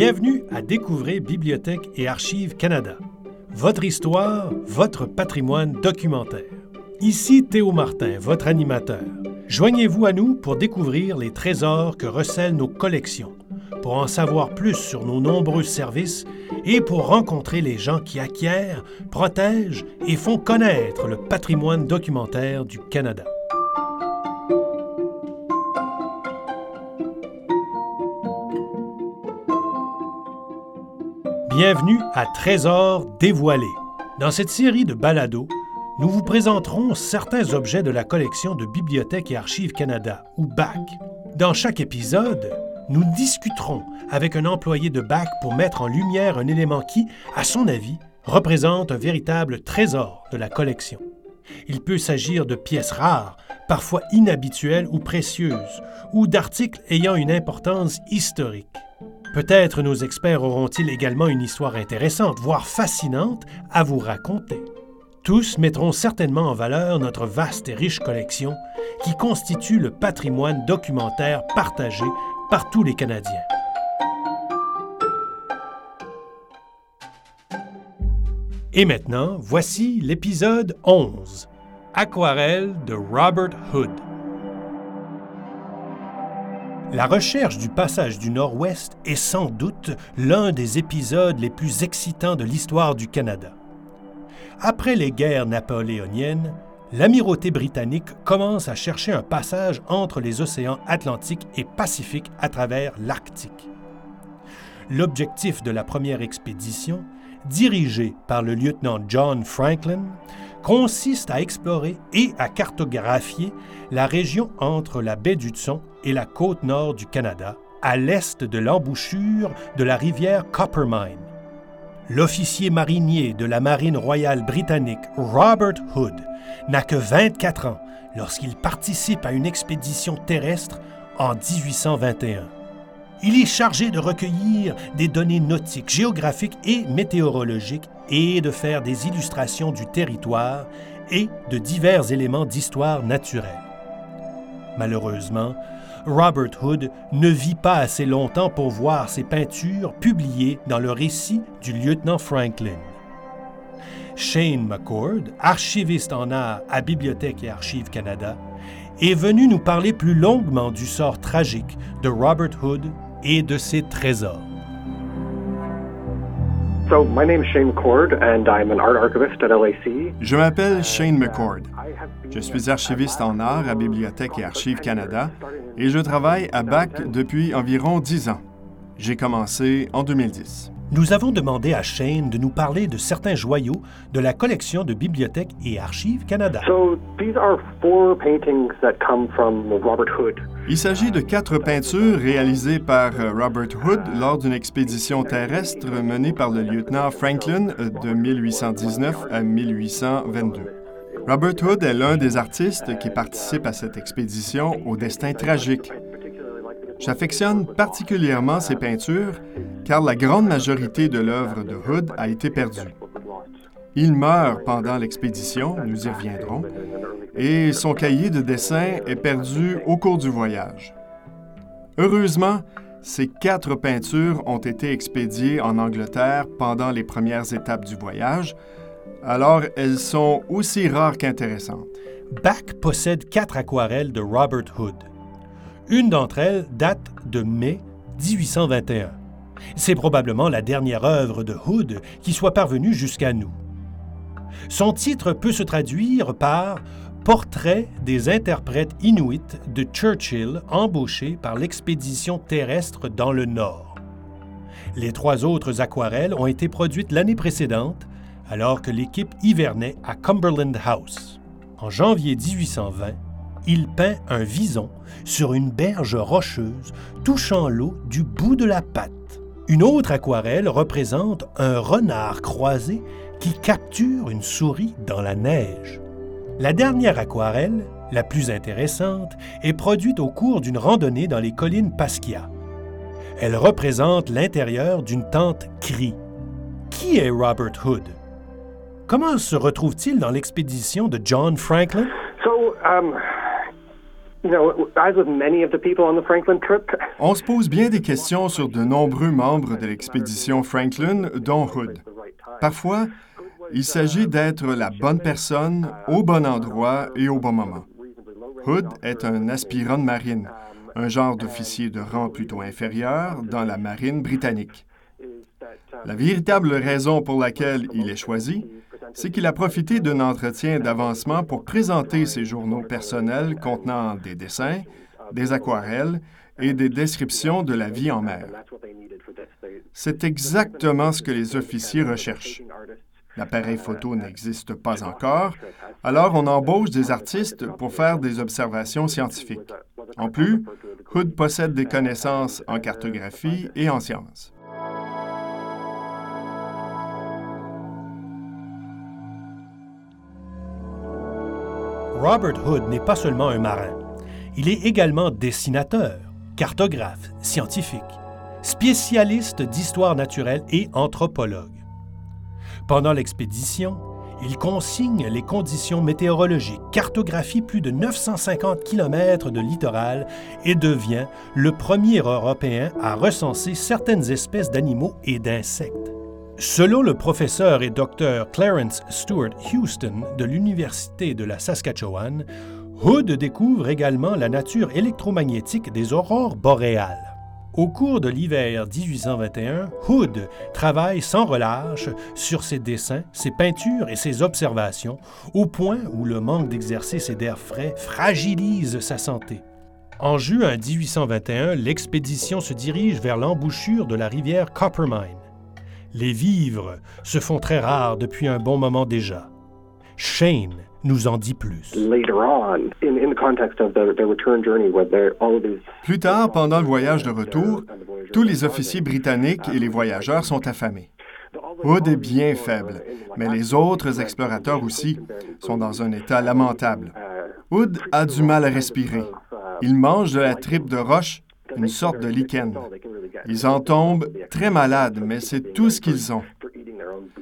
Bienvenue à Découvrir Bibliothèque et Archives Canada. Votre histoire, votre patrimoine documentaire. Ici Théo Martin, votre animateur. Joignez-vous à nous pour découvrir les trésors que recèlent nos collections, pour en savoir plus sur nos nombreux services et pour rencontrer les gens qui acquièrent, protègent et font connaître le patrimoine documentaire du Canada. Bienvenue à Trésors dévoilés. Dans cette série de balados, nous vous présenterons certains objets de la collection de Bibliothèque et Archives Canada, ou BAC. Dans chaque épisode, nous discuterons avec un employé de BAC pour mettre en lumière un élément qui, à son avis, représente un véritable trésor de la collection. Il peut s'agir de pièces rares, parfois inhabituelles ou précieuses, ou d'articles ayant une importance historique. Peut-être nos experts auront-ils également une histoire intéressante, voire fascinante, à vous raconter. Tous mettront certainement en valeur notre vaste et riche collection qui constitue le patrimoine documentaire partagé par tous les Canadiens. Et maintenant, voici l'épisode 11, Aquarelle de Robert Hood. La recherche du passage du Nord-Ouest est sans doute l'un des épisodes les plus excitants de l'histoire du Canada. Après les guerres napoléoniennes, l'amirauté britannique commence à chercher un passage entre les océans Atlantique et Pacifique à travers l'Arctique. L'objectif de la première expédition, dirigée par le lieutenant John Franklin, consiste à explorer et à cartographier la région entre la baie d'Hudson et la côte nord du Canada, à l'est de l'embouchure de la rivière Coppermine. L'officier marinier de la Marine royale britannique Robert Hood n'a que 24 ans lorsqu'il participe à une expédition terrestre en 1821. Il est chargé de recueillir des données nautiques, géographiques et météorologiques et de faire des illustrations du territoire et de divers éléments d'histoire naturelle. Malheureusement, Robert Hood ne vit pas assez longtemps pour voir ses peintures publiées dans le récit du lieutenant Franklin. Shane McCord, archiviste en art à Bibliothèque et Archives Canada, est venu nous parler plus longuement du sort tragique de Robert Hood et de ses trésors. Je m'appelle Shane McCord. Je suis archiviste en art à Bibliothèque et Archives Canada et je travaille à BAC depuis environ 10 ans. J'ai commencé en 2010 nous avons demandé à Shane de nous parler de certains joyaux de la collection de Bibliothèque et Archives Canada. Il s'agit de quatre peintures réalisées par euh, Robert Hood lors d'une expédition terrestre menée par le lieutenant Franklin euh, de 1819 à 1822. Robert Hood est l'un des artistes qui participent à cette expédition au destin tragique. J'affectionne particulièrement ces peintures car la grande majorité de l'œuvre de Hood a été perdue. Il meurt pendant l'expédition, nous y reviendrons, et son cahier de dessin est perdu au cours du voyage. Heureusement, ces quatre peintures ont été expédiées en Angleterre pendant les premières étapes du voyage, alors elles sont aussi rares qu'intéressantes. Bach possède quatre aquarelles de Robert Hood. Une d'entre elles date de mai 1821. C'est probablement la dernière œuvre de Hood qui soit parvenue jusqu'à nous. Son titre peut se traduire par Portrait des interprètes inuits de Churchill embauchés par l'expédition terrestre dans le Nord. Les trois autres aquarelles ont été produites l'année précédente, alors que l'équipe hivernait à Cumberland House. En janvier 1820, il peint un vison sur une berge rocheuse touchant l'eau du bout de la patte. Une autre aquarelle représente un renard croisé qui capture une souris dans la neige. La dernière aquarelle, la plus intéressante, est produite au cours d'une randonnée dans les collines Pasquia. Elle représente l'intérieur d'une tente crie. Qui est Robert Hood? Comment se retrouve-t-il dans l'expédition de John Franklin? Um, On se pose bien des questions sur de nombreux membres de l'expédition Franklin, dont Hood. Parfois, il s'agit d'être la bonne personne au bon endroit et au bon moment. Hood est un aspirant de marine, un genre d'officier de rang plutôt inférieur dans la marine britannique. La véritable raison pour laquelle il est choisi, c'est qu'il a profité d'un entretien d'avancement pour présenter ses journaux personnels contenant des dessins, des aquarelles et des descriptions de la vie en mer. C'est exactement ce que les officiers recherchent. L'appareil photo n'existe pas encore, alors on embauche des artistes pour faire des observations scientifiques. En plus, Hood possède des connaissances en cartographie et en sciences. Robert Hood n'est pas seulement un marin. Il est également dessinateur, cartographe, scientifique, spécialiste d'histoire naturelle et anthropologue. Pendant l'expédition, il consigne les conditions météorologiques, cartographie plus de 950 km de littoral et devient le premier Européen à recenser certaines espèces d'animaux et d'insectes. Selon le professeur et docteur Clarence Stewart Houston de l'Université de la Saskatchewan, Hood découvre également la nature électromagnétique des aurores boréales. Au cours de l'hiver 1821, Hood travaille sans relâche sur ses dessins, ses peintures et ses observations, au point où le manque d'exercice et d'air frais fragilise sa santé. En juin 1821, l'expédition se dirige vers l'embouchure de la rivière Coppermine. Les vivres se font très rares depuis un bon moment déjà. Shane nous en dit plus. Plus tard, pendant le voyage de retour, tous les officiers britanniques et les voyageurs sont affamés. Hood est bien faible, mais les autres explorateurs aussi sont dans un état lamentable. Hood a du mal à respirer. Il mange de la tripe de roche, une sorte de lichen. Ils en tombent très malades, mais c'est tout ce qu'ils ont.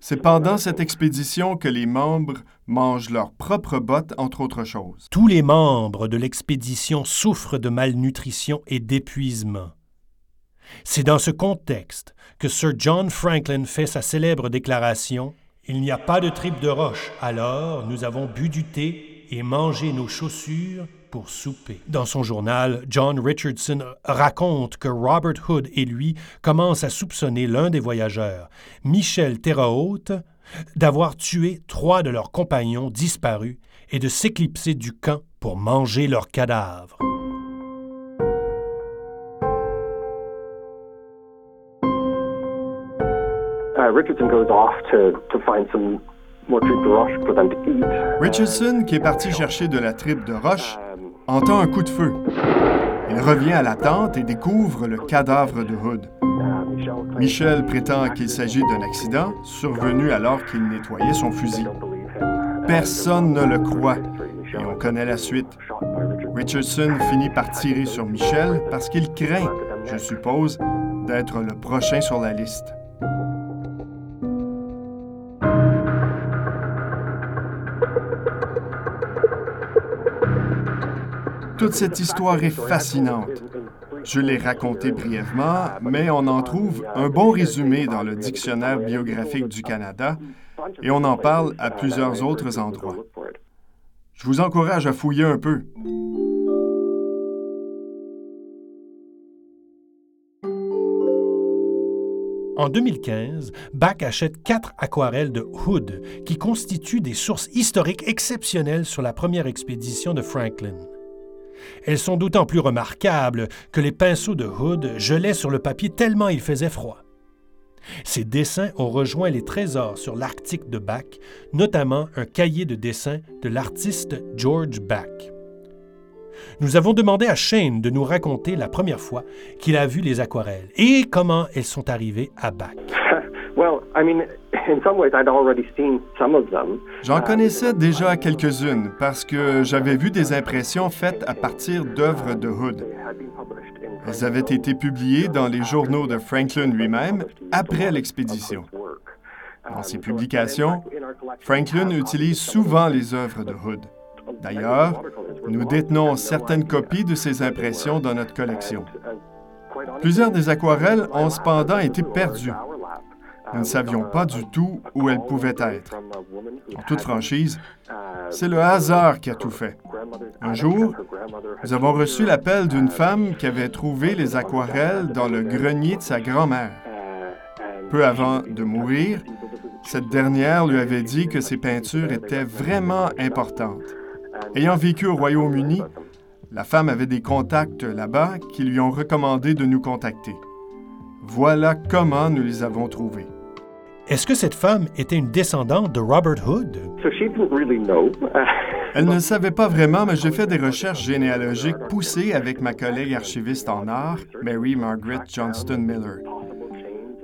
C'est pendant cette expédition que les membres mangent leurs propres bottes, entre autres choses. Tous les membres de l'expédition souffrent de malnutrition et d'épuisement. C'est dans ce contexte que Sir John Franklin fait sa célèbre déclaration Il n'y a pas de tripe de roche, alors nous avons bu du thé et mangé nos chaussures pour souper. Dans son journal, John Richardson raconte que Robert Hood et lui commencent à soupçonner l'un des voyageurs, Michel Terrahaute, d'avoir tué trois de leurs compagnons disparus et de s'éclipser du camp pour manger leurs cadavres. Richardson, qui est parti chercher de la tripe de roche, entend un coup de feu. Il revient à la tente et découvre le cadavre de Hood. Michel prétend qu'il s'agit d'un accident survenu alors qu'il nettoyait son fusil. Personne ne le croit et on connaît la suite. Richardson finit par tirer sur Michel parce qu'il craint, je suppose, d'être le prochain sur la liste. Toute cette histoire est fascinante. Je l'ai racontée brièvement, mais on en trouve un bon résumé dans le Dictionnaire biographique du Canada et on en parle à plusieurs autres endroits. Je vous encourage à fouiller un peu. En 2015, Bach achète quatre aquarelles de Hood qui constituent des sources historiques exceptionnelles sur la première expédition de Franklin. Elles sont d'autant plus remarquables que les pinceaux de Hood gelaient sur le papier tellement il faisait froid. Ces dessins ont rejoint les trésors sur l'Arctique de Bach, notamment un cahier de dessins de l'artiste George Bach. Nous avons demandé à Shane de nous raconter la première fois qu'il a vu les aquarelles et comment elles sont arrivées à Bach. J'en connaissais déjà quelques-unes parce que j'avais vu des impressions faites à partir d'œuvres de Hood. Elles avaient été publiées dans les journaux de Franklin lui-même après l'expédition. Dans ses publications, Franklin utilise souvent les œuvres de Hood. D'ailleurs, nous détenons certaines copies de ces impressions dans notre collection. Plusieurs des aquarelles ont cependant été perdues. Nous ne savions pas du tout où elles pouvaient être. En toute franchise, c'est le hasard qui a tout fait. Un jour, nous avons reçu l'appel d'une femme qui avait trouvé les aquarelles dans le grenier de sa grand-mère. Peu avant de mourir, cette dernière lui avait dit que ses peintures étaient vraiment importantes. Ayant vécu au Royaume-Uni, la femme avait des contacts là-bas qui lui ont recommandé de nous contacter. Voilà comment nous les avons trouvés. Est-ce que cette femme était une descendante de Robert Hood? Elle ne savait pas vraiment, mais j'ai fait des recherches généalogiques poussées avec ma collègue archiviste en art, Mary Margaret Johnston Miller.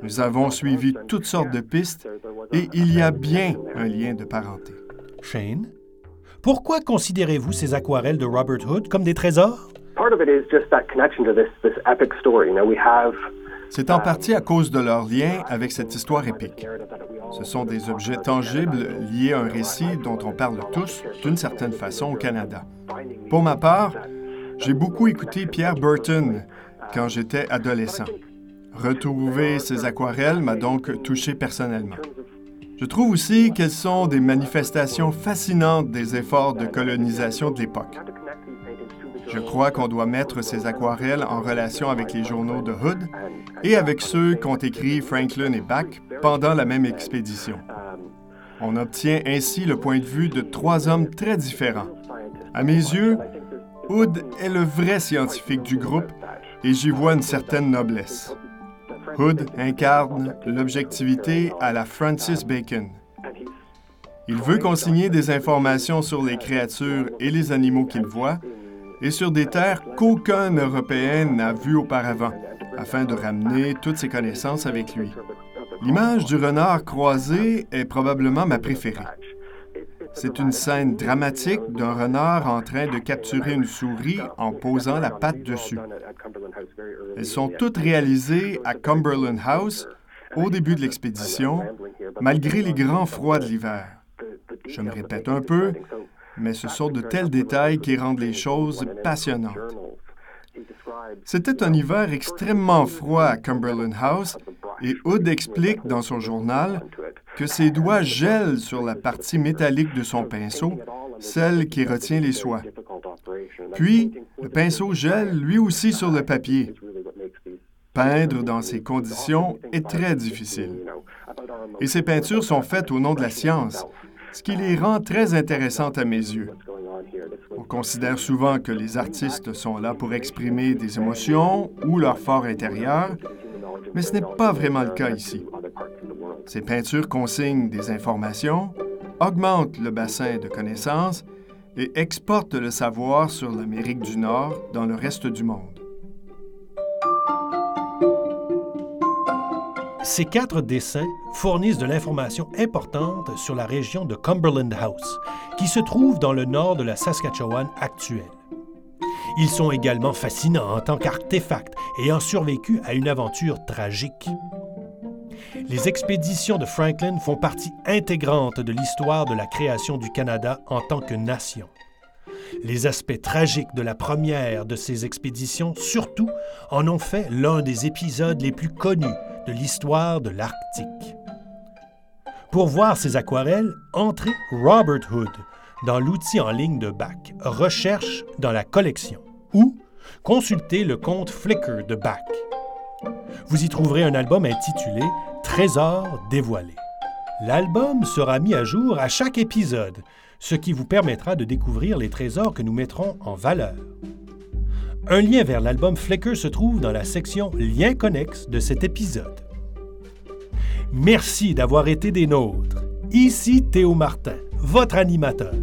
Nous avons suivi toutes sortes de pistes et il y a bien un lien de parenté. Shane, pourquoi considérez-vous ces aquarelles de Robert Hood comme des trésors? C'est en partie à cause de leur lien avec cette histoire épique. Ce sont des objets tangibles liés à un récit dont on parle tous, d'une certaine façon, au Canada. Pour ma part, j'ai beaucoup écouté Pierre Burton quand j'étais adolescent. Retrouver ces aquarelles m'a donc touché personnellement. Je trouve aussi qu'elles sont des manifestations fascinantes des efforts de colonisation de l'époque. Je crois qu'on doit mettre ces aquarelles en relation avec les journaux de Hood et avec ceux qu'ont écrits Franklin et Bach pendant la même expédition. On obtient ainsi le point de vue de trois hommes très différents. À mes yeux, Hood est le vrai scientifique du groupe et j'y vois une certaine noblesse. Hood incarne l'objectivité à la Francis Bacon. Il veut consigner des informations sur les créatures et les animaux qu'il voit et sur des terres qu'aucun Européen n'a vues auparavant, afin de ramener toutes ses connaissances avec lui. L'image du renard croisé est probablement ma préférée. C'est une scène dramatique d'un renard en train de capturer une souris en posant la patte dessus. Elles sont toutes réalisées à Cumberland House au début de l'expédition, malgré les grands froids de l'hiver. Je me répète un peu, mais ce sont de tels détails qui rendent les choses passionnantes. C'était un hiver extrêmement froid à Cumberland House et Hood explique dans son journal que ses doigts gèlent sur la partie métallique de son pinceau, celle qui retient les soies. Puis, le pinceau gèle lui aussi sur le papier. Peindre dans ces conditions est très difficile. Et ces peintures sont faites au nom de la science, ce qui les rend très intéressantes à mes yeux. On considère souvent que les artistes sont là pour exprimer des émotions ou leur fort intérieur, mais ce n'est pas vraiment le cas ici. Ces peintures consignent des informations, augmentent le bassin de connaissances et exportent le savoir sur l'Amérique du Nord dans le reste du monde. Ces quatre dessins fournissent de l'information importante sur la région de Cumberland House, qui se trouve dans le nord de la Saskatchewan actuelle. Ils sont également fascinants en tant qu'artefacts ayant survécu à une aventure tragique. Les expéditions de Franklin font partie intégrante de l'histoire de la création du Canada en tant que nation. Les aspects tragiques de la première de ces expéditions, surtout, en ont fait l'un des épisodes les plus connus de l'histoire de l'Arctique. Pour voir ces aquarelles, entrez Robert Hood dans l'outil en ligne de Bach, Recherche dans la collection, ou consultez le compte Flickr de Bach. Vous y trouverez un album intitulé Trésors dévoilés. L'album sera mis à jour à chaque épisode, ce qui vous permettra de découvrir les trésors que nous mettrons en valeur. Un lien vers l'album Flickr se trouve dans la section Liens connexes de cet épisode. Merci d'avoir été des nôtres. Ici Théo Martin, votre animateur.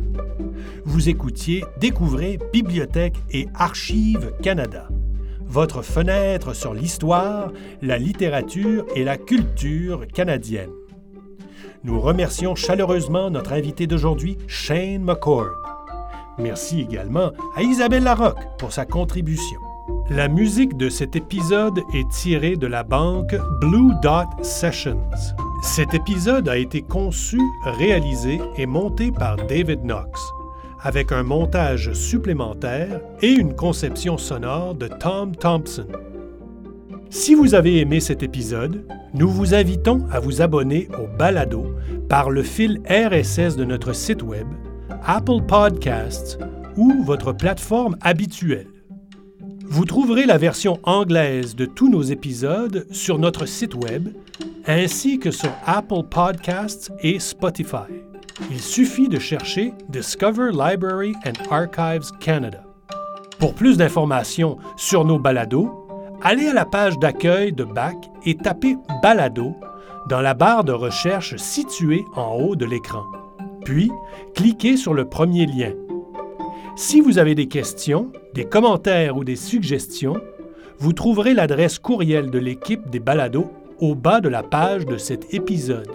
Vous écoutiez Découvrez Bibliothèque et Archives Canada, votre fenêtre sur l'histoire, la littérature et la culture canadienne. Nous remercions chaleureusement notre invité d'aujourd'hui, Shane McCord. Merci également à Isabelle Larocque pour sa contribution. La musique de cet épisode est tirée de la banque Blue Dot Sessions. Cet épisode a été conçu, réalisé et monté par David Knox, avec un montage supplémentaire et une conception sonore de Tom Thompson. Si vous avez aimé cet épisode, nous vous invitons à vous abonner au balado par le fil RSS de notre site Web, Apple Podcasts ou votre plateforme habituelle. Vous trouverez la version anglaise de tous nos épisodes sur notre site Web ainsi que sur Apple Podcasts et Spotify. Il suffit de chercher Discover Library and Archives Canada. Pour plus d'informations sur nos balados, allez à la page d'accueil de BAC et tapez Balado dans la barre de recherche située en haut de l'écran. Puis, cliquez sur le premier lien. Si vous avez des questions, des commentaires ou des suggestions, vous trouverez l'adresse courriel de l'équipe des balados au bas de la page de cet épisode.